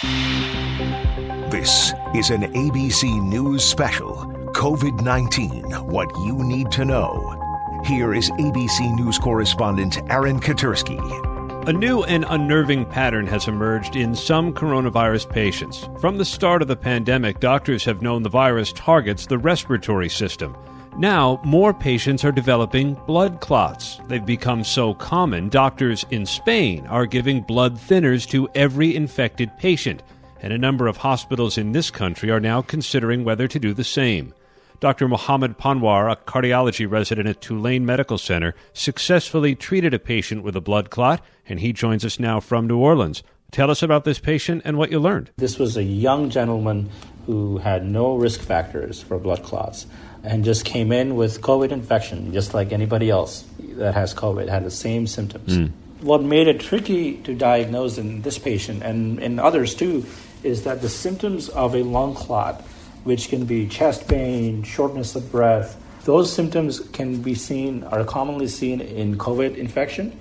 This is an ABC News special COVID 19 What You Need to Know. Here is ABC News correspondent Aaron Katersky. A new and unnerving pattern has emerged in some coronavirus patients. From the start of the pandemic, doctors have known the virus targets the respiratory system. Now, more patients are developing blood clots. They've become so common, doctors in Spain are giving blood thinners to every infected patient, and a number of hospitals in this country are now considering whether to do the same. Dr. Mohammed Panwar, a cardiology resident at Tulane Medical Center, successfully treated a patient with a blood clot, and he joins us now from New Orleans. Tell us about this patient and what you learned. This was a young gentleman who had no risk factors for blood clots and just came in with COVID infection, just like anybody else that has COVID, had the same symptoms. Mm. What made it tricky to diagnose in this patient and in others too is that the symptoms of a lung clot which can be chest pain, shortness of breath. Those symptoms can be seen, are commonly seen in COVID infection,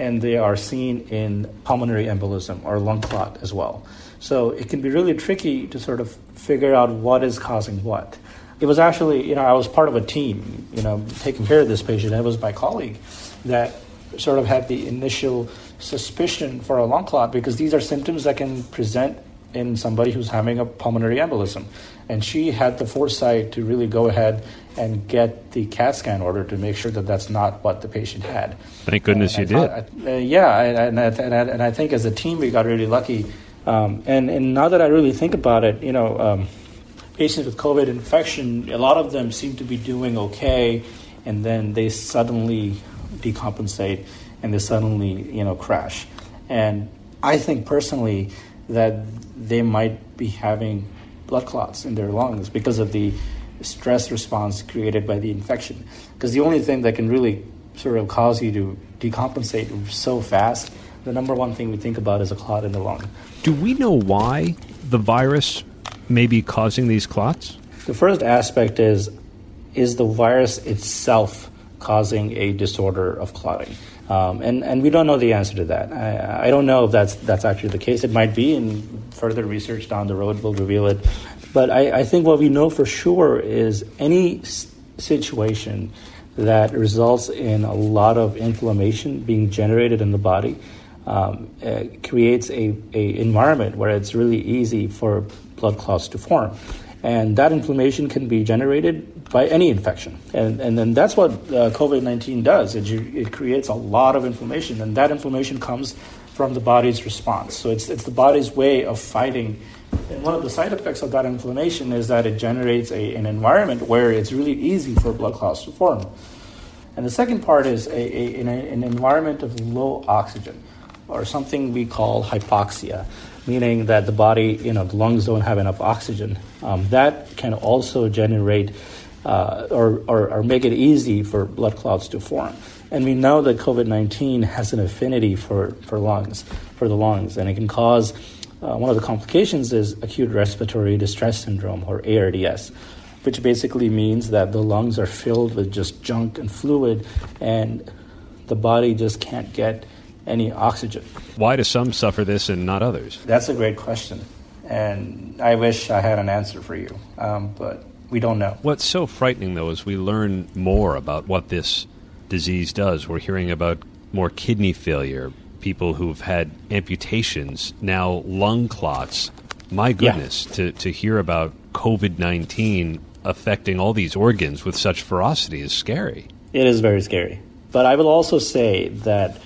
and they are seen in pulmonary embolism or lung clot as well. So it can be really tricky to sort of figure out what is causing what. It was actually, you know, I was part of a team, you know, taking care of this patient. It was my colleague that sort of had the initial suspicion for a lung clot because these are symptoms that can present in somebody who's having a pulmonary embolism. And she had the foresight to really go ahead and get the CAT scan order to make sure that that's not what the patient had. Thank goodness you thought, did. Uh, yeah, and, and, and, and, I think as a team we got really lucky. Um, and, and now that I really think about it, you know, um, patients with COVID infection, a lot of them seem to be doing okay, and then they suddenly decompensate and they suddenly, you know, crash. And I think personally that they might be having blood clots in their lungs because of the stress response created by the infection. Because the only thing that can really sort of cause you to decompensate so fast, the number one thing we think about is a clot in the lung. Do we know why the virus may be causing these clots? The first aspect is is the virus itself causing a disorder of clotting? Um, and, and we don't know the answer to that. I, I don't know if that's, that's actually the case. It might be, and further research down the road will reveal it. But I, I think what we know for sure is any situation that results in a lot of inflammation being generated in the body um, uh, creates a, a environment where it's really easy for blood clots to form. And that inflammation can be generated by any infection. And, and then that's what uh, COVID 19 does it, it creates a lot of inflammation, and that inflammation comes from the body's response. So it's, it's the body's way of fighting. And one of the side effects of that inflammation is that it generates a, an environment where it's really easy for blood clots to form. And the second part is a, a, an, an environment of low oxygen, or something we call hypoxia meaning that the body, you know, the lungs don't have enough oxygen. Um, that can also generate uh, or, or, or, make it easy for blood clots to form. And we know that COVID 19 has an affinity for, for lungs, for the lungs, and it can cause uh, one of the complications is acute respiratory distress syndrome or ARDS, which basically means that the lungs are filled with just junk and fluid, and the body just can't get any oxygen. Why do some suffer this and not others? That's a great question. And I wish I had an answer for you, um, but we don't know. What's so frightening, though, is we learn more about what this disease does. We're hearing about more kidney failure, people who've had amputations, now lung clots. My goodness, yeah. to, to hear about COVID 19 affecting all these organs with such ferocity is scary. It is very scary. But I will also say that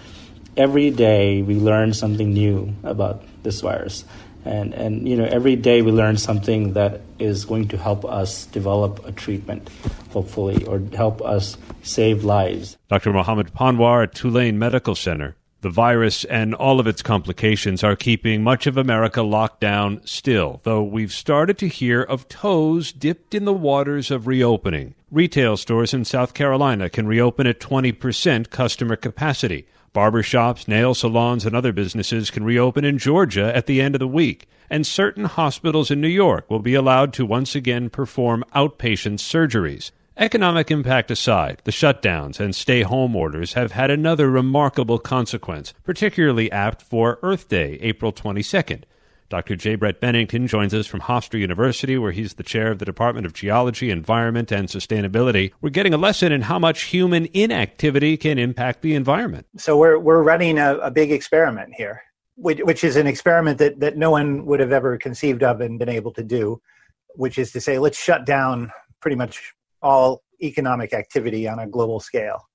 every day we learn something new about this virus. And, and you know every day we learn something that is going to help us develop a treatment hopefully or help us save lives dr mohammed panwar at tulane medical center the virus and all of its complications are keeping much of America locked down still, though we've started to hear of toes dipped in the waters of reopening. Retail stores in South Carolina can reopen at 20% customer capacity. Barbershops, nail salons, and other businesses can reopen in Georgia at the end of the week, and certain hospitals in New York will be allowed to once again perform outpatient surgeries. Economic impact aside, the shutdowns and stay home orders have had another remarkable consequence, particularly apt for Earth Day, April 22nd. Dr. J. Brett Bennington joins us from Hofstra University, where he's the chair of the Department of Geology, Environment, and Sustainability. We're getting a lesson in how much human inactivity can impact the environment. So we're we're running a, a big experiment here, which, which is an experiment that that no one would have ever conceived of and been able to do, which is to say, let's shut down pretty much all economic activity on a global scale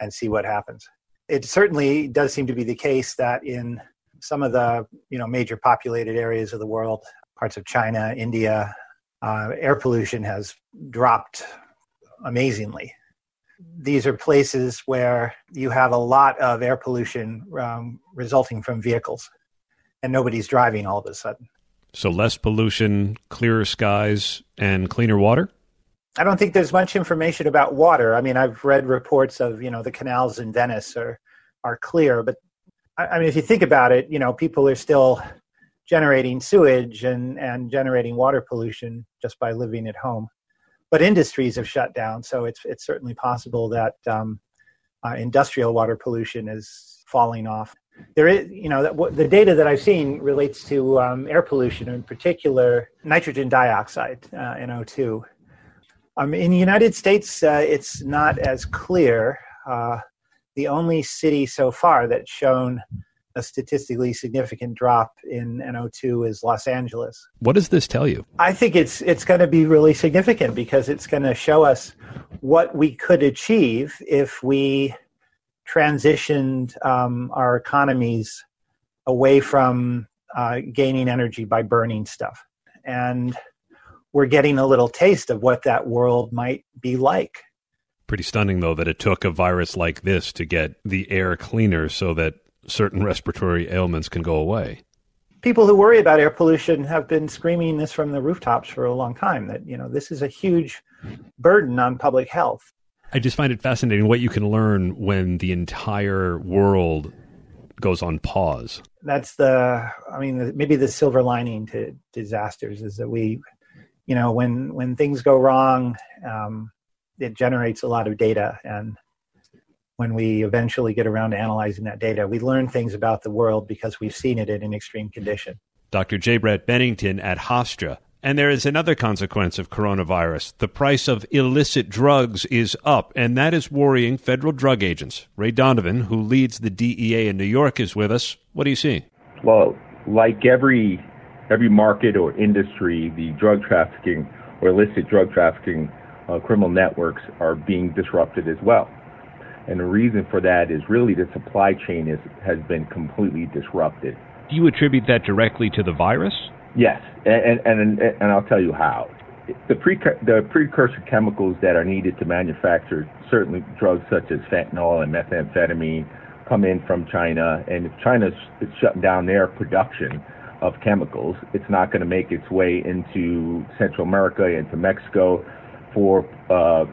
and see what happens. It certainly does seem to be the case that in some of the you know major populated areas of the world, parts of China, India, uh, air pollution has dropped amazingly. These are places where you have a lot of air pollution um, resulting from vehicles, and nobody's driving all of a sudden. So less pollution, clearer skies, and cleaner water. I don't think there's much information about water. I mean, I've read reports of you know the canals in Venice are are clear, but I mean, if you think about it, you know, people are still generating sewage and, and generating water pollution just by living at home. But industries have shut down, so it's it's certainly possible that um, uh, industrial water pollution is falling off. There is, you know, the data that I've seen relates to um, air pollution, in particular nitrogen dioxide, uh, NO2. Um, in the United States, uh, it's not as clear. The only city so far that's shown a statistically significant drop in NO2 is Los Angeles. What does this tell you? I think it's it's going to be really significant because it's going to show us what we could achieve if we transitioned um, our economies away from uh, gaining energy by burning stuff, and we're getting a little taste of what that world might be like. Pretty stunning, though, that it took a virus like this to get the air cleaner so that certain respiratory ailments can go away. People who worry about air pollution have been screaming this from the rooftops for a long time that, you know, this is a huge burden on public health. I just find it fascinating what you can learn when the entire world goes on pause. That's the, I mean, maybe the silver lining to disasters is that we, you know, when when things go wrong, um, it generates a lot of data and when we eventually get around to analyzing that data we learn things about the world because we've seen it in an extreme condition dr j brett bennington at hofstra and there is another consequence of coronavirus. The price of illicit drugs is up, and that is worrying federal drug agents. Ray Donovan, who leads the DEA in New York, is with us. What do you see? Well, like every every market or industry, the drug trafficking or illicit drug trafficking uh, criminal networks are being disrupted as well. And the reason for that is really the supply chain is, has been completely disrupted. Do you attribute that directly to the virus? Yes, and and and, and I'll tell you how. The, pre- the precursor chemicals that are needed to manufacture certainly drugs such as fentanyl and methamphetamine come in from China, and if China is shutting down their production of chemicals, it's not going to make its way into Central America, into Mexico, for uh,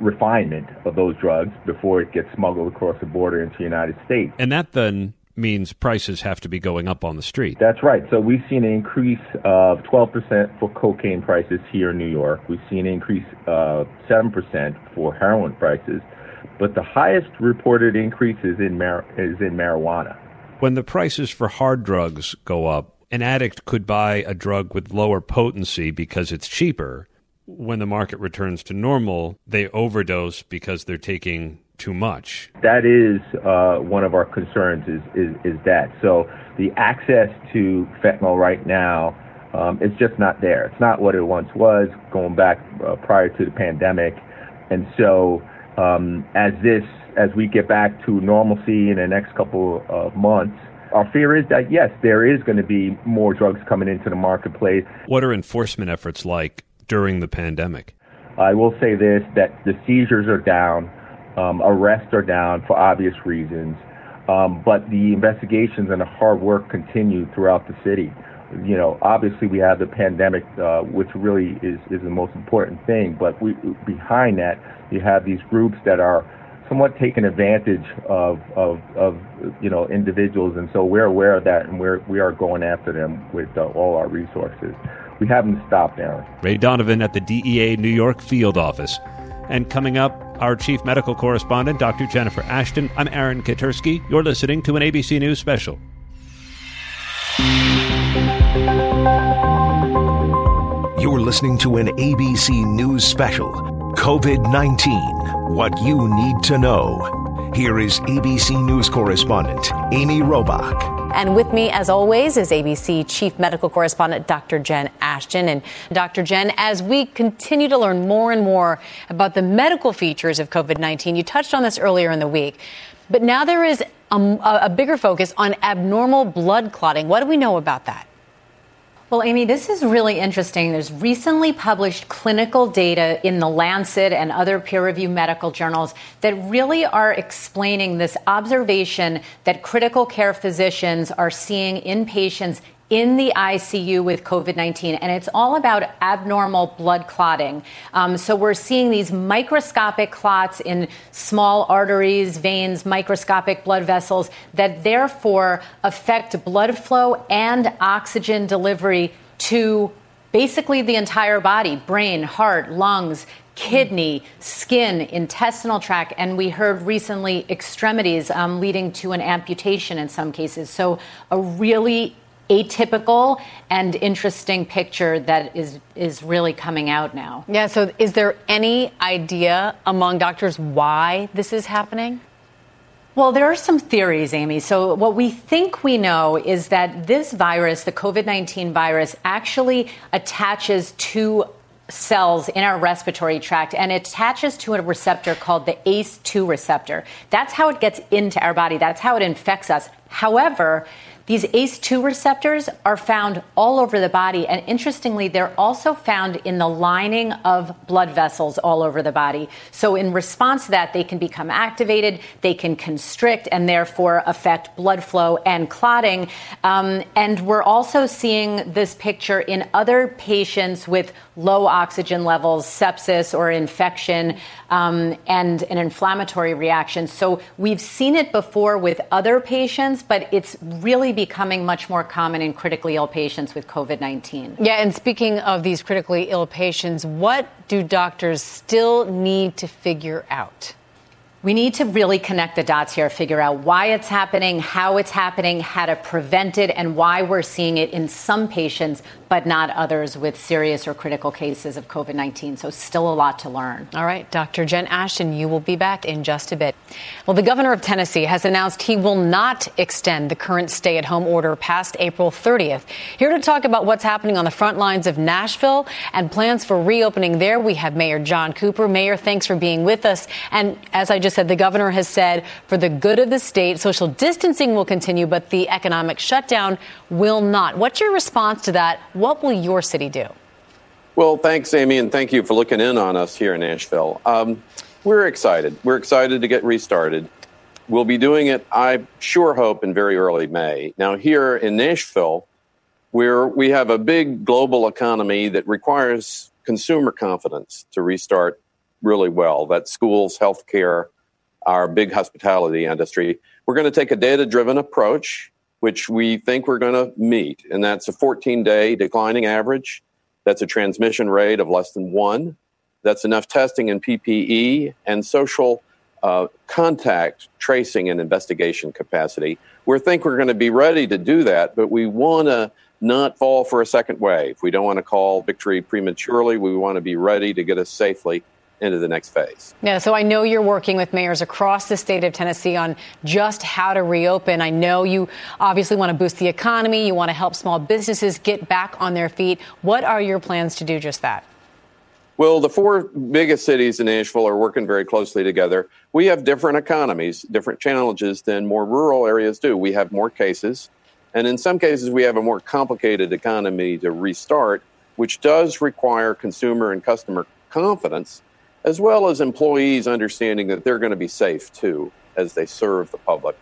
refinement of those drugs before it gets smuggled across the border into the United States. And that then means prices have to be going up on the street. That's right. So we've seen an increase of 12% for cocaine prices here in New York. We've seen an increase of 7% for heroin prices. But the highest reported increase is in, mar- is in marijuana. When the prices for hard drugs go up, an addict could buy a drug with lower potency because it's cheaper when the market returns to normal, they overdose because they're taking too much. That is uh, one of our concerns. Is, is is that so? The access to fentanyl right now um, is just not there. It's not what it once was, going back uh, prior to the pandemic, and so um, as this as we get back to normalcy in the next couple of months. Our fear is that yes, there is going to be more drugs coming into the marketplace. What are enforcement efforts like during the pandemic? I will say this that the seizures are down, um, arrests are down for obvious reasons, um, but the investigations and the hard work continue throughout the city. You know, obviously we have the pandemic, uh, which really is, is the most important thing, but we, behind that, you have these groups that are somewhat taking advantage of, of, of you know individuals, and so we're aware of that, and we're we are going after them with uh, all our resources we haven't stopped, Aaron. Ray Donovan at the DEA New York field office. And coming up, our chief medical correspondent, Dr. Jennifer Ashton. I'm Aaron Katersky. You're listening to an ABC News special. You're listening to an ABC News special COVID 19 What You Need to Know. Here is ABC News correspondent Amy Robach. And with me, as always, is ABC Chief Medical Correspondent Dr. Jen Ashton. And Dr. Jen, as we continue to learn more and more about the medical features of COVID 19, you touched on this earlier in the week, but now there is a, a bigger focus on abnormal blood clotting. What do we know about that? Well, Amy, this is really interesting. There's recently published clinical data in the Lancet and other peer reviewed medical journals that really are explaining this observation that critical care physicians are seeing in patients in the ICU with COVID 19, and it's all about abnormal blood clotting. Um, so we're seeing these microscopic clots in small arteries, veins, microscopic blood vessels that therefore affect blood flow and oxygen delivery to basically the entire body brain, heart, lungs, kidney, skin, intestinal tract, and we heard recently extremities um, leading to an amputation in some cases. So, a really atypical and interesting picture that is is really coming out now. Yeah, so is there any idea among doctors why this is happening? Well, there are some theories, Amy. So, what we think we know is that this virus, the COVID 19 virus, actually attaches to cells in our respiratory tract and it attaches to a receptor called the ACE2 receptor. That's how it gets into our body, that's how it infects us. However, these ACE2 receptors are found all over the body, and interestingly, they're also found in the lining of blood vessels all over the body. So, in response to that, they can become activated, they can constrict, and therefore affect blood flow and clotting. Um, and we're also seeing this picture in other patients with low oxygen levels, sepsis or infection, um, and an inflammatory reaction. So, we've seen it before with other patients, but it's really becoming much more common in critically ill patients with COVID 19. Yeah, and speaking of these critically ill patients, what do doctors still need to figure out? We need to really connect the dots here, figure out why it's happening, how it's happening, how to prevent it, and why we're seeing it in some patients, but not others with serious or critical cases of COVID 19. So, still a lot to learn. All right, Dr. Jen Ashton, you will be back in just a bit. Well, the governor of Tennessee has announced he will not extend the current stay at home order past April 30th. Here to talk about what's happening on the front lines of Nashville and plans for reopening there, we have Mayor John Cooper. Mayor, thanks for being with us. And as I just said, the governor has said for the good of the state, social distancing will continue, but the economic shutdown will not. What's your response to that? What will your city do? Well, thanks, Amy, and thank you for looking in on us here in Nashville. Um, we're excited. We're excited to get restarted. We'll be doing it, I sure hope, in very early May. Now, here in Nashville, where we have a big global economy that requires consumer confidence to restart really well. That's schools, healthcare, our big hospitality industry. We're going to take a data driven approach, which we think we're going to meet. And that's a 14 day declining average. That's a transmission rate of less than one. That's enough testing and PPE and social uh, contact tracing and investigation capacity. We think we're going to be ready to do that, but we want to not fall for a second wave. We don't want to call victory prematurely. We want to be ready to get us safely into the next phase. Yeah, so I know you're working with mayors across the state of Tennessee on just how to reopen. I know you obviously want to boost the economy, you want to help small businesses get back on their feet. What are your plans to do just that? Well, the four biggest cities in Nashville are working very closely together. We have different economies, different challenges than more rural areas do. We have more cases, and in some cases, we have a more complicated economy to restart, which does require consumer and customer confidence as well as employees understanding that they're going to be safe too as they serve the public.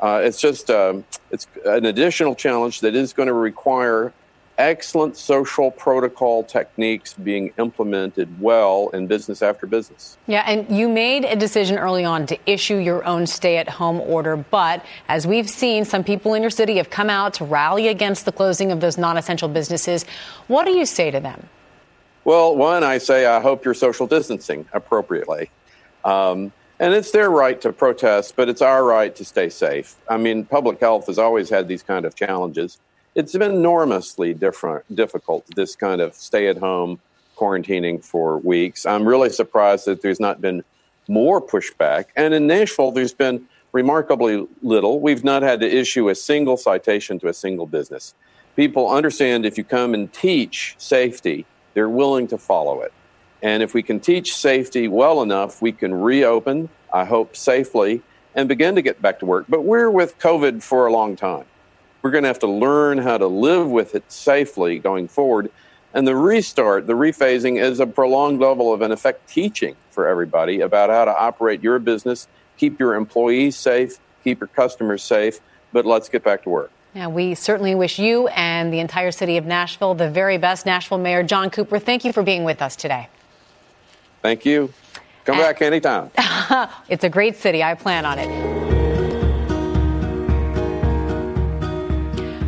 Uh, it's just um, it's an additional challenge that is going to require excellent social protocol techniques being implemented well in business after business. Yeah, and you made a decision early on to issue your own stay at home order, but as we've seen, some people in your city have come out to rally against the closing of those non essential businesses. What do you say to them? Well, one, I say I hope you're social distancing appropriately. Um, and it's their right to protest, but it's our right to stay safe. I mean, public health has always had these kind of challenges. It's been enormously different, difficult, this kind of stay at home quarantining for weeks. I'm really surprised that there's not been more pushback. And in Nashville, there's been remarkably little. We've not had to issue a single citation to a single business. People understand if you come and teach safety, they're willing to follow it. And if we can teach safety well enough, we can reopen, I hope, safely and begin to get back to work. But we're with COVID for a long time. We're going to have to learn how to live with it safely going forward. And the restart, the rephasing, is a prolonged level of, in effect, teaching for everybody about how to operate your business, keep your employees safe, keep your customers safe. But let's get back to work. Yeah, we certainly wish you and the entire city of Nashville the very best. Nashville Mayor John Cooper, thank you for being with us today. Thank you. Come and back anytime. it's a great city. I plan on it.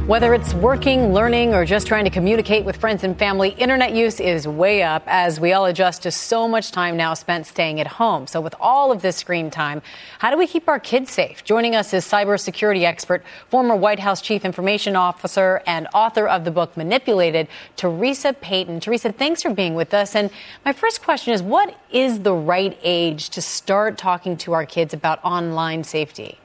Whether it's working, learning, or just trying to communicate with friends and family, internet use is way up as we all adjust to so much time now spent staying at home. So, with all of this screen time, how do we keep our kids safe? Joining us is cybersecurity expert, former White House Chief Information Officer, and author of the book Manipulated, Teresa Payton. Teresa, thanks for being with us. And my first question is what is the right age to start talking to our kids about online safety?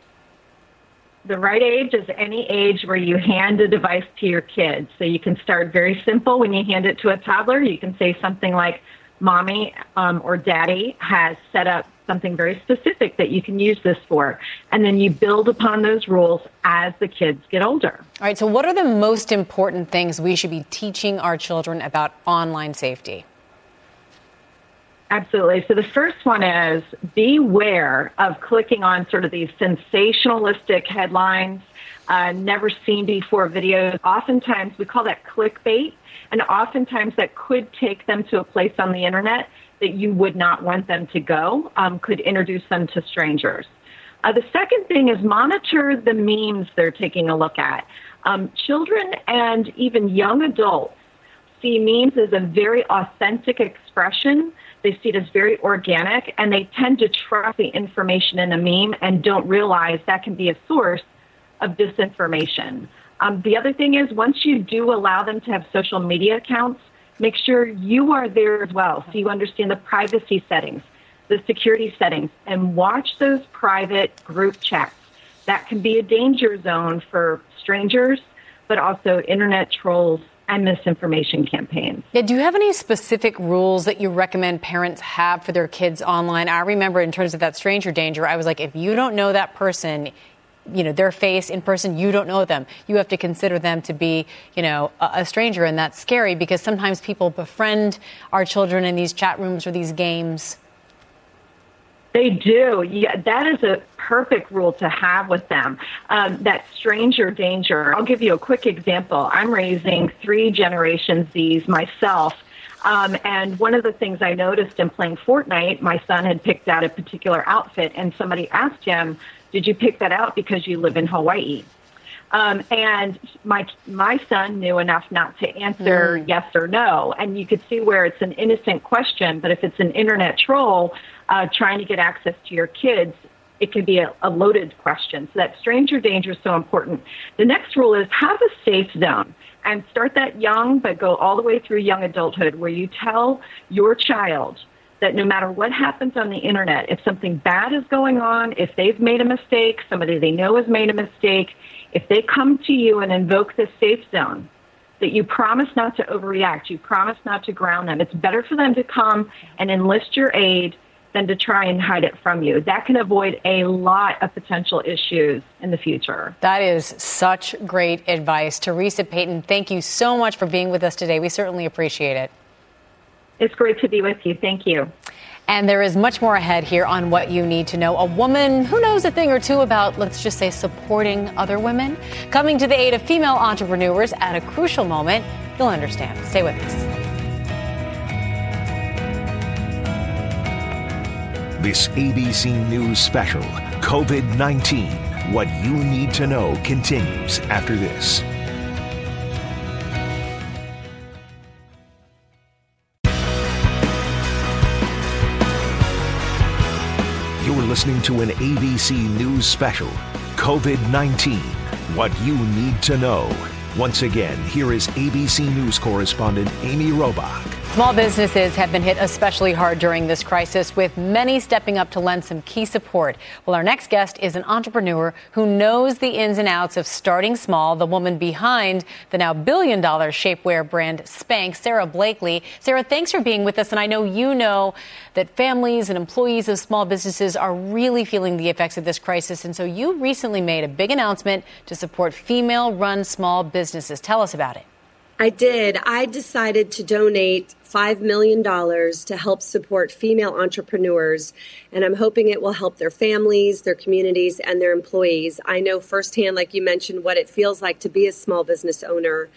The right age is any age where you hand a device to your kids. So you can start very simple when you hand it to a toddler. You can say something like, Mommy um, or Daddy has set up something very specific that you can use this for. And then you build upon those rules as the kids get older. All right, so what are the most important things we should be teaching our children about online safety? Absolutely. So the first one is beware of clicking on sort of these sensationalistic headlines, uh, never seen before videos. Oftentimes we call that clickbait, and oftentimes that could take them to a place on the internet that you would not want them to go, um, could introduce them to strangers. Uh, the second thing is monitor the memes they're taking a look at. Um, children and even young adults see memes as a very authentic expression they see it as very organic and they tend to trust the information in a meme and don't realize that can be a source of disinformation. Um, the other thing is, once you do allow them to have social media accounts, make sure you are there as well so you understand the privacy settings, the security settings, and watch those private group chats. That can be a danger zone for strangers, but also internet trolls and misinformation campaigns. Yeah, do you have any specific rules that you recommend parents have for their kids online? I remember in terms of that stranger danger, I was like, if you don't know that person, you know their face in person you don't know them you have to consider them to be you know a, a, stranger and that's scary because sometimes people befriend our children in these chat rooms or these games they do. Yeah, that is a perfect rule to have with them. Um, that stranger danger. I'll give you a quick example. I'm raising three Generation Zs myself. Um, and one of the things I noticed in playing Fortnite, my son had picked out a particular outfit, and somebody asked him, Did you pick that out because you live in Hawaii? Um, and my my son knew enough not to answer mm. yes or no. And you could see where it's an innocent question, but if it's an internet troll, uh, trying to get access to your kids, it can be a, a loaded question. So that stranger danger is so important. The next rule is have a safe zone and start that young, but go all the way through young adulthood where you tell your child that no matter what happens on the internet, if something bad is going on, if they've made a mistake, somebody they know has made a mistake, if they come to you and invoke this safe zone, that you promise not to overreact, you promise not to ground them. It's better for them to come and enlist your aid than to try and hide it from you. That can avoid a lot of potential issues in the future. That is such great advice. Teresa Payton, thank you so much for being with us today. We certainly appreciate it. It's great to be with you. Thank you. And there is much more ahead here on what you need to know. A woman who knows a thing or two about, let's just say, supporting other women, coming to the aid of female entrepreneurs at a crucial moment. You'll understand. Stay with us. This ABC News special, COVID 19 What You Need to Know, continues after this. You're listening to an ABC News special, COVID 19 What You Need to Know. Once again, here is ABC News correspondent Amy Robach Small businesses have been hit especially hard during this crisis, with many stepping up to lend some key support. Well, our next guest is an entrepreneur who knows the ins and outs of starting small, the woman behind the now billion dollar shapewear brand Spanx, Sara Blakely. Sarah, thanks for being with us. And I know you know that families and employees of small businesses are really feeling the effects of this crisis. And so you recently made a big announcement to support female run small businesses. Tell us about it. I did. I decided to donate $5 million to help support female entrepreneurs, and I'm hoping it will help their families, their communities, and their employees. I know firsthand, like you mentioned, what it feels like to be a small business owner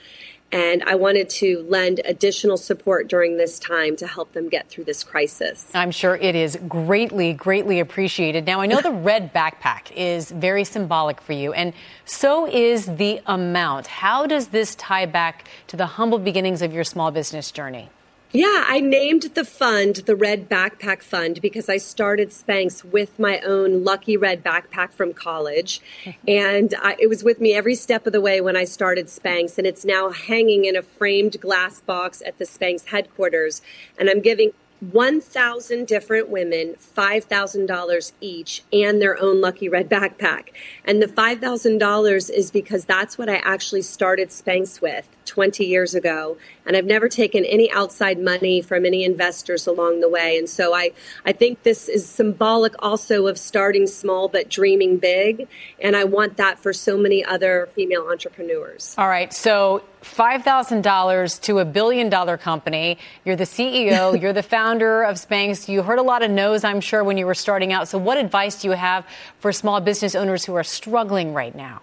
and I wanted to lend additional support during this time to help them get through this crisis. I'm sure it is greatly, greatly appreciated. Now, I know the red backpack is very symbolic for you, and so is the amount. How does this tie back to the humble beginnings of your small business journey? Yeah, I named the fund the Red Backpack Fund because I started Spanx with my own lucky red backpack from college. and I, it was with me every step of the way when I started Spanx. And it's now hanging in a framed glass box at the Spanx headquarters. And I'm giving 1,000 different women $5,000 each and their own lucky red backpack. And the $5,000 is because that's what I actually started Spanx with 20 years ago. And I've never taken any outside money from any investors along the way. And so I, I think this is symbolic also of starting small but dreaming big. And I want that for so many other female entrepreneurs. All right. So $5,000 to a billion dollar company. You're the CEO, you're the founder of Spanx. You heard a lot of no's, I'm sure, when you were starting out. So, what advice do you have for small business owners who are struggling right now?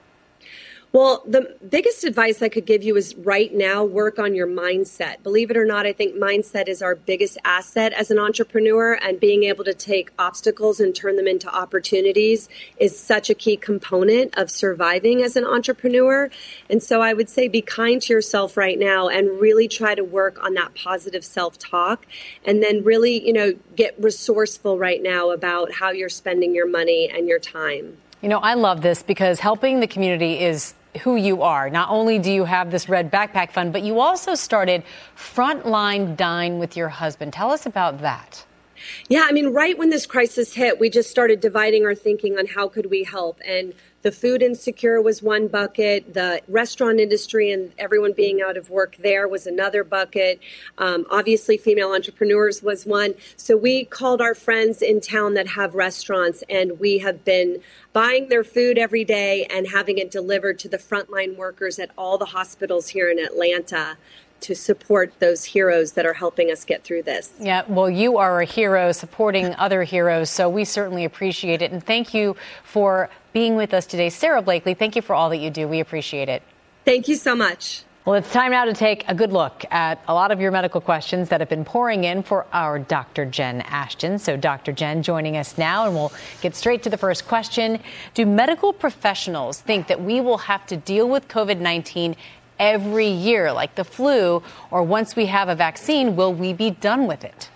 Well, the biggest advice I could give you is right now work on your mindset. Believe it or not, I think mindset is our biggest asset as an entrepreneur, and being able to take obstacles and turn them into opportunities is such a key component of surviving as an entrepreneur. And so I would say be kind to yourself right now and really try to work on that positive self talk. And then really, you know, get resourceful right now about how you're spending your money and your time. You know, I love this because helping the community is who you are. Not only do you have this red backpack fund, but you also started Frontline Dine with your husband. Tell us about that. Yeah, I mean, right when this crisis hit, we just started dividing our thinking on how could we help. And the food insecure was one bucket. The restaurant industry and everyone being out of work there was another bucket. Um, obviously, female entrepreneurs was one. So we called our friends in town that have restaurants, and we have been buying their food every day and having it delivered to the frontline workers at all the hospitals here in Atlanta to support those heroes that are helping us get through this. Yeah, well, you are a hero supporting other heroes, so we certainly appreciate it. And thank you for being with us today. Sara Blakely, thank you for all that you do. We appreciate it. Thank you so much. Well, it's time now to take a good look at a lot of your medical questions that have been pouring in for our Dr. Jen Ashton. So, Dr. Jen joining us now, and we'll get straight to the first question. Do medical professionals think that we will have to deal with COVID 19 every year, like the flu, or once we have a vaccine, will we be done with it?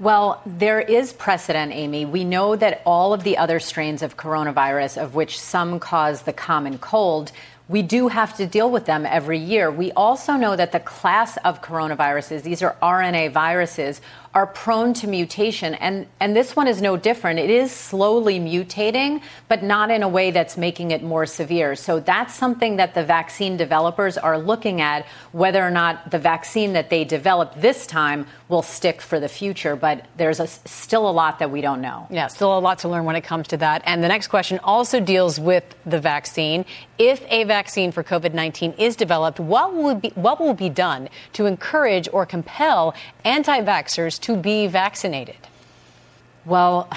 Well, there is precedent, Amy. We know that all of the other strains of coronavirus, of which some cause the common cold, we do have to deal with them every year. We also know that the class of coronaviruses, these are RNA viruses, are prone to mutation. And, and this one is no different. It is slowly mutating, but not in a way that's making it more severe. So that's something that the vaccine developers are looking at, whether or not the vaccine that they develop this time will stick for the future. But there's a, still a lot that we don't know. Yeah, still a lot to learn when it comes to that. And the next question also deals with the vaccine. If a vaccine for COVID 19 is developed, what will, be, what will be done to encourage or compel anti vaxxers to be vaccinated? Well,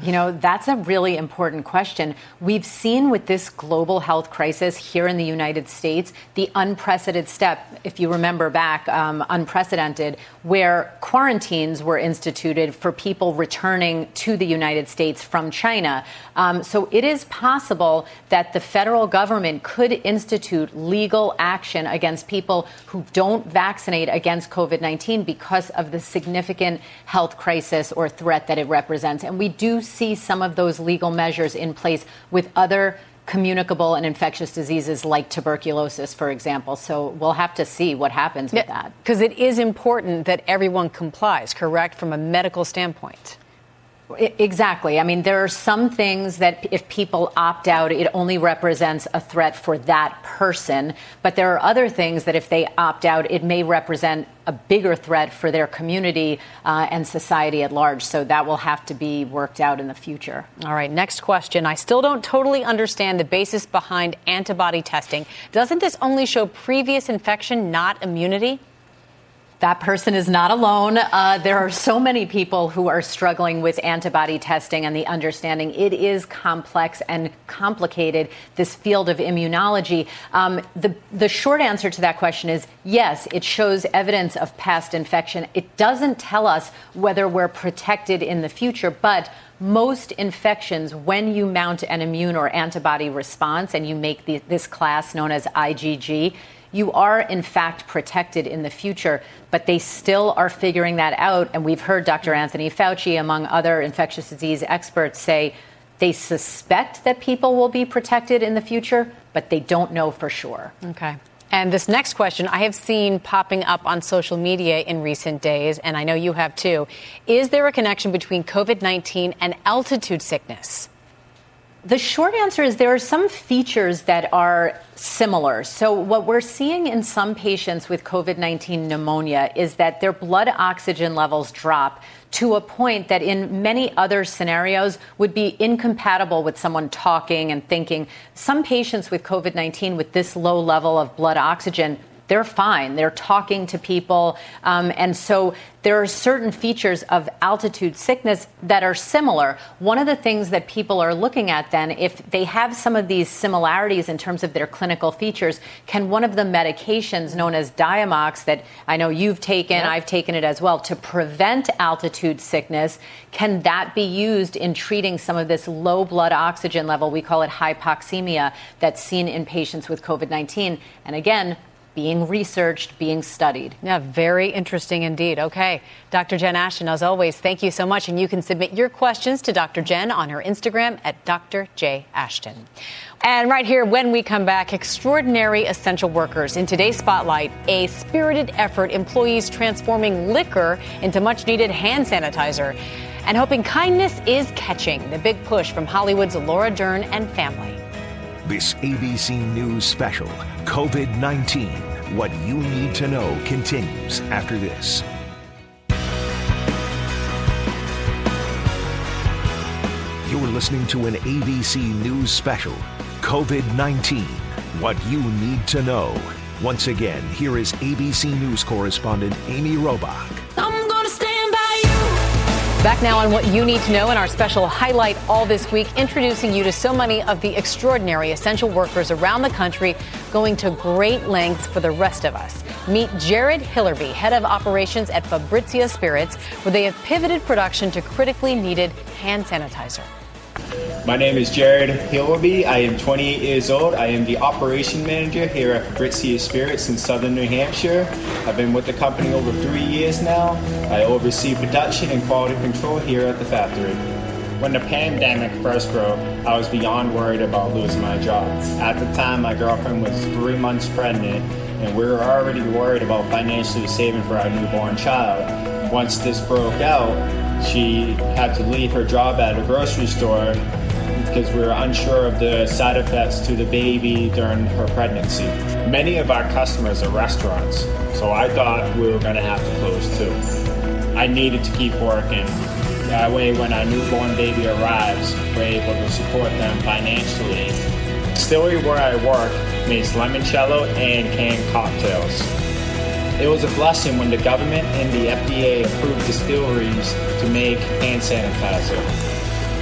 you know, that's a really important question. We've seen with this global health crisis here in the United States the unprecedented step, if you remember back, um, unprecedented, where quarantines were instituted for people returning to the United States from China. Um, so it is possible that the federal government could institute legal action against people who don't vaccinate against COVID 19 because of the significant health crisis or threat that it represents. And we do see some of those legal measures in place with other communicable and infectious diseases like tuberculosis, for example. So we'll have to see what happens with that. Because it is important that everyone complies, correct, from a medical standpoint. Exactly. I mean, there are some things that if people opt out, it only represents a threat for that person. But there are other things that if they opt out, it may represent a bigger threat for their community uh, and society at large. So that will have to be worked out in the future. All right, next question. I still don't totally understand the basis behind antibody testing. Doesn't this only show previous infection, not immunity? That person is not alone. Uh, there are so many people who are struggling with antibody testing and the understanding. It is complex and complicated, this field of immunology. Um, the, the short answer to that question is yes, it shows evidence of past infection. It doesn't tell us whether we're protected in the future, but most infections, when you mount an immune or antibody response and you make the, this class known as IgG, you are in fact protected in the future, but they still are figuring that out. And we've heard Dr. Anthony Fauci, among other infectious disease experts, say they suspect that people will be protected in the future, but they don't know for sure. Okay. And this next question I have seen popping up on social media in recent days, and I know you have too. Is there a connection between COVID 19 and altitude sickness? The short answer is there are some features that are similar. So, what we're seeing in some patients with COVID 19 pneumonia is that their blood oxygen levels drop to a point that in many other scenarios would be incompatible with someone talking and thinking. Some patients with COVID 19 with this low level of blood oxygen they're fine. They're talking to people. Um, and so there are certain features of altitude sickness that are similar. One of the things that people are looking at then, if they have some of these similarities in terms of their clinical features, can one of the medications known as Diamox that I know you've taken, I've taken it as well, to prevent altitude sickness, can that be used in treating some of this low blood oxygen level? We call it hypoxemia that's seen in patients with COVID 19. And again, being researched, being studied. Yeah, very interesting indeed. Okay. Dr. Jen Ashton, as always, thank you so much. And you can submit your questions to Dr. Jen on her Instagram at Dr. J. Ashton. And right here, when we come back, extraordinary essential workers. In today's spotlight, a spirited effort, employees transforming liquor into much needed hand sanitizer. And hoping kindness is catching. The big push from Hollywood's Laura Dern and family. This ABC News special, COVID 19 what you need to know continues after this. You're listening to an ABC News special, COVID 19 What You Need to Know. Once again, here is ABC News correspondent Amy Robach. Back now on what you need to know in our special highlight all this week, introducing you to so many of the extraordinary essential workers around the country going to great lengths for the rest of us. Meet Jared Hillerby, head of operations at Fabrizia Spirits, where they have pivoted production to critically needed hand sanitizer. My name is Jared Hillaby. I am 28 years old. I am the operation manager here at Fabrizia Spirits in southern New Hampshire. I've been with the company over three years now. I oversee production and quality control here at the factory. When the pandemic first broke, I was beyond worried about losing my job. At the time, my girlfriend was three months pregnant, and we were already worried about financially saving for our newborn child. Once this broke out, she had to leave her job at a grocery store because we were unsure of the side effects to the baby during her pregnancy. Many of our customers are restaurants, so I thought we were going to have to close too. I needed to keep working. That way, when our newborn baby arrives, we're able to support them financially. Distillery where I work makes limoncello and canned cocktails. It was a blessing when the government and the FDA approved distilleries to make hand sanitizer.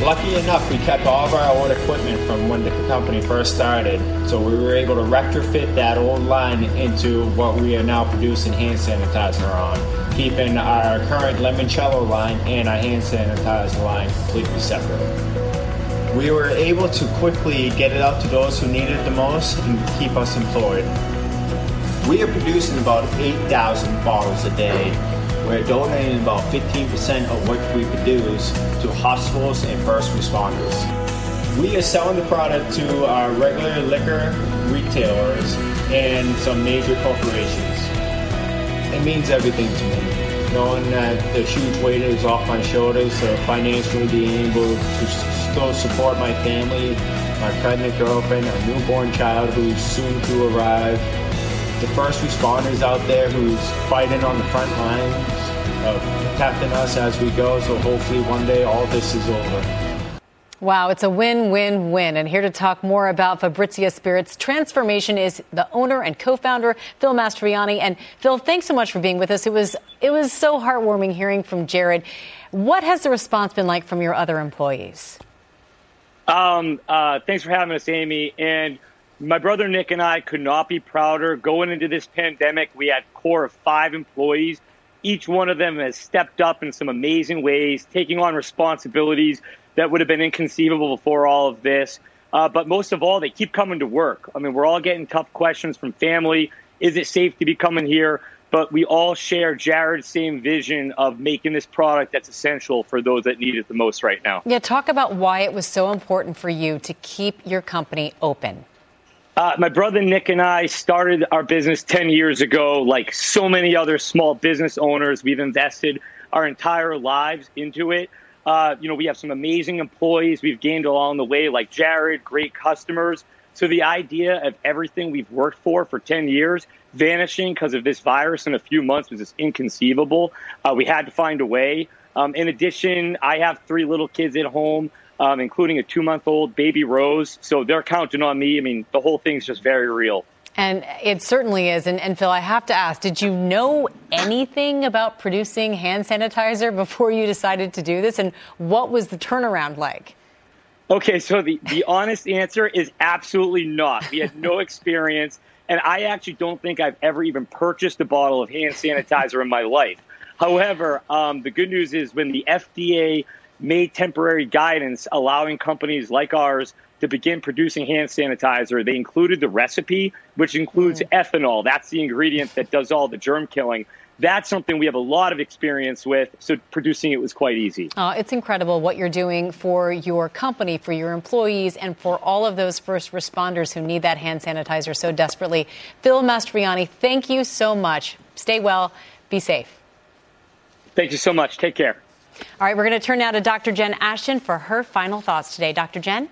Lucky enough, we kept all of our old equipment from when the company first started, so we were able to retrofit that old line into what we are now producing hand sanitizer on, keeping our current limoncello line and our hand sanitizer line completely separate. We were able to quickly get it out to those who needed it the most and keep us employed. We are producing about 8,000 bottles a day. We're donating about 15% of what we produce to hospitals and first responders. We are selling the product to our regular liquor retailers and some major corporations. It means everything to me. Knowing that the huge weight is off my shoulders, financially being able to still support my family, my pregnant girlfriend, our newborn child who's soon to arrive, the first responders out there who's fighting on the front lines, uh, protecting us as we go. So hopefully one day all this is over. Wow, it's a win win win. And here to talk more about Fabrizia Spirits transformation is the owner and co founder, Phil Mastroianni. And Phil, thanks so much for being with us. It was, it was so heartwarming hearing from Jared. What has the response been like from your other employees? Um, uh, thanks for having us, Amy. And my brother Nick and I could not be prouder. Going into this pandemic, we had core of five employees. Each one of them has stepped up in some amazing ways, taking on responsibilities that would have been inconceivable before all of this. Uh, but most of all, they keep coming to work. I mean, we're all getting tough questions from family. Is it safe to be coming here? But we all share Jared's same vision of making this product that's essential for those that need it the most right now. Yeah, talk about why it was so important for you to keep your company open. Uh, my brother Nick and I started our business 10 years ago. Like so many other small business owners, we've invested our entire lives into it. Uh, you know, we have some amazing employees we've gained along the way, like Jared, great customers. So the idea of everything we've worked for for 10 years vanishing because of this virus in a few months was just inconceivable. Uh, we had to find a way. Um, in addition, I have three little kids at home, um, including a two month old baby Rose. So they're counting on me. I mean, the whole thing's just very real. And it certainly is. And, and, Phil, I have to ask did you know anything about producing hand sanitizer before you decided to do this? And what was the turnaround like? Okay, so the, the honest answer is absolutely not. We had no experience. And I actually don't think I've ever even purchased a bottle of hand sanitizer in my life. However, um, the good news is when the FDA made temporary guidance allowing companies like ours to begin producing hand sanitizer, they included the recipe, which includes mm. ethanol. That's the ingredient that does all the germ killing. That's something we have a lot of experience with, so producing it was quite easy. Uh, it's incredible what you're doing for your company, for your employees, and for all of those first responders who need that hand sanitizer so desperately. Phil Mastroianni, thank you so much. Stay well, be safe. Thank you so much. Take care. All right, we're going to turn now to Dr. Jen Ashton for her final thoughts today. Dr. Jen?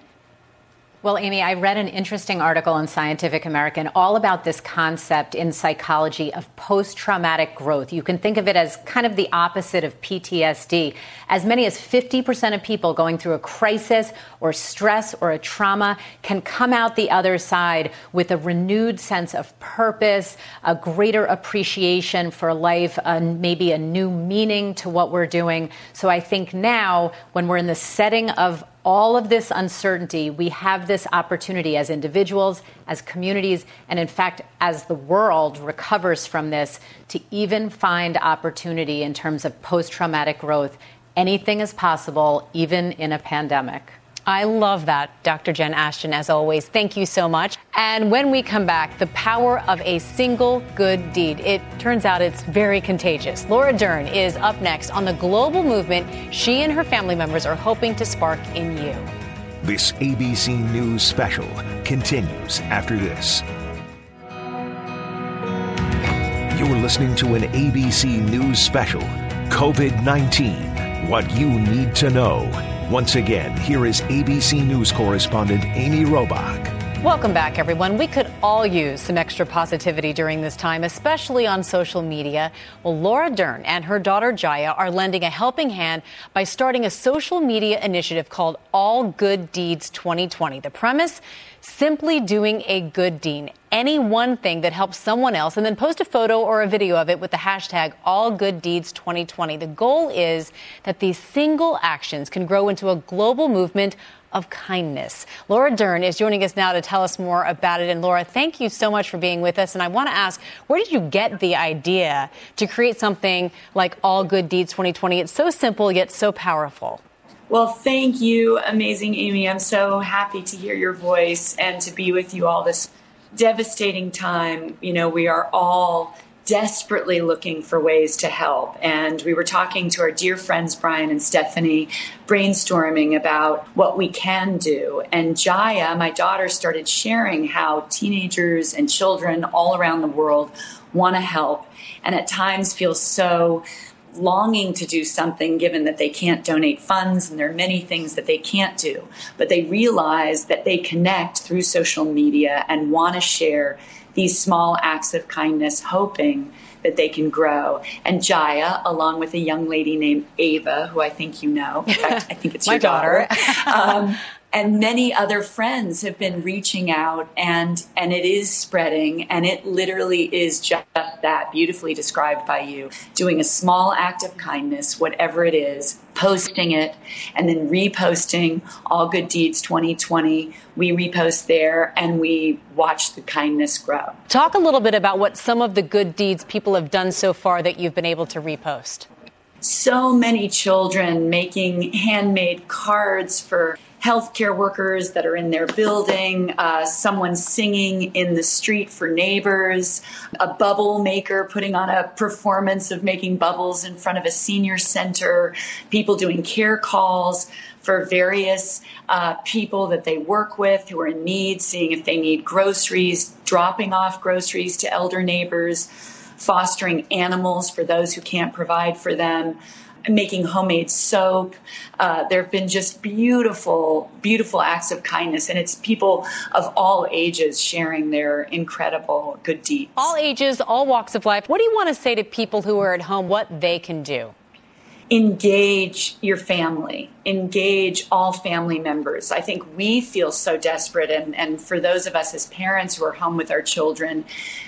Well, Amy, I read an interesting article in Scientific American all about this concept in psychology of post traumatic growth. You can think of it as kind of the opposite of PTSD. As many as 50% of people going through a crisis or stress or a trauma can come out the other side with a renewed sense of purpose, a greater appreciation for life, and maybe a new meaning to what we're doing. So I think now, when we're in the setting of all of this uncertainty, we have this opportunity as individuals, as communities, and in fact, as the world recovers from this, to even find opportunity in terms of post traumatic growth. Anything is possible, even in a pandemic. I love that, Dr. Jen Ashton, as always. Thank you so much. And when we come back, the power of a single good deed. It turns out it's very contagious. Laura Dern is up next on the global movement she and her family members are hoping to spark in you. This ABC News special continues after this. You're listening to an ABC News special COVID 19 What You Need to Know. Once again, here is ABC News correspondent Amy Robach. Welcome back, everyone. We could all use some extra positivity during this time, especially on social media. Well, Laura Dern and her daughter Jaya are lending a helping hand by starting a social media initiative called All Good Deeds 2020. The premise simply doing a good deed, any one thing that helps someone else, and then post a photo or a video of it with the hashtag AllGoodDeeds2020. The goal is that these single actions can grow into a global movement of kindness. Laura Dern is joining us now to tell us more about it. And Laura, thank you so much for being with us. And I want to ask, where did you get the idea to create something like All Good Deeds 2020? It's so simple yet so powerful. Well, thank you, amazing Amy. I'm so happy to hear your voice and to be with you all this devastating time. You know, we are all desperately looking for ways to help. And we were talking to our dear friends, Brian and Stephanie, brainstorming about what we can do. And Jaya, my daughter, started sharing how teenagers and children all around the world want to help and at times feel so longing to do something given that they can't donate funds and there are many things that they can't do. But they realize that they connect through social media and want to share these small acts of kindness, hoping that they can grow. And Jaya, along with a young lady named Ava, who I think you know, in fact, I think it's your daughter, um, and many other friends have been reaching out and and it is spreading and it literally is just that beautifully described by you doing a small act of kindness whatever it is posting it and then reposting all good deeds 2020 we repost there and we watch the kindness grow Talk a little bit about what some of the good deeds people have done so far that you've been able to repost. so many children making handmade cards for healthcare workers that are in their building, uh, someone singing in the street for neighbors, a bubble maker putting on a performance of making bubbles in front of a senior center, people doing care calls for various uh, people that they work with who are in need, seeing if they need groceries, dropping off groceries to elder neighbors fostering animals for those who can't provide for them, making homemade soap. Uh, there have been just beautiful, beautiful acts of kindness, and it's people of all ages sharing their incredible good deeds. All ages, all walks of life. What do you want to say to people who are at home what they can do? engage your family, engage all family members. I think we feel so desperate, and, and for those of us as parents who are home with our children,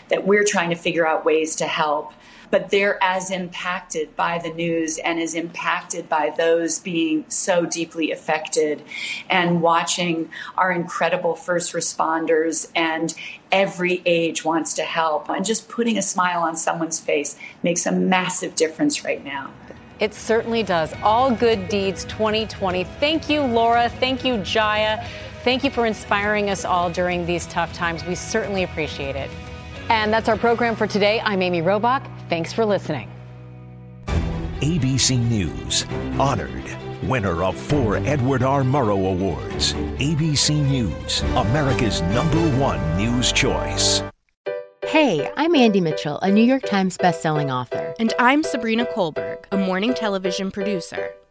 that we're trying to figure out ways to help. But they're as impacted by the news and as impacted by those being so deeply affected and watching our incredible first responders and every age wants to help. And just putting a smile on someone's face makes a massive difference right now. It certainly does. All Good Deeds 2020. Thank you, Laura. Thank you, Jaya. Thank you for inspiring us all during these tough times. We certainly appreciate it. And that's our program for today. I'm Amy Robach. Thanks for listening. ABC News, honored. Winner of four Edward R. Murrow Awards. ABC News, America's number one news choice. Hey, I'm Andie Mitchell, a New York Times bestselling author. And I'm Sabrina Kohlberg, a morning television producer.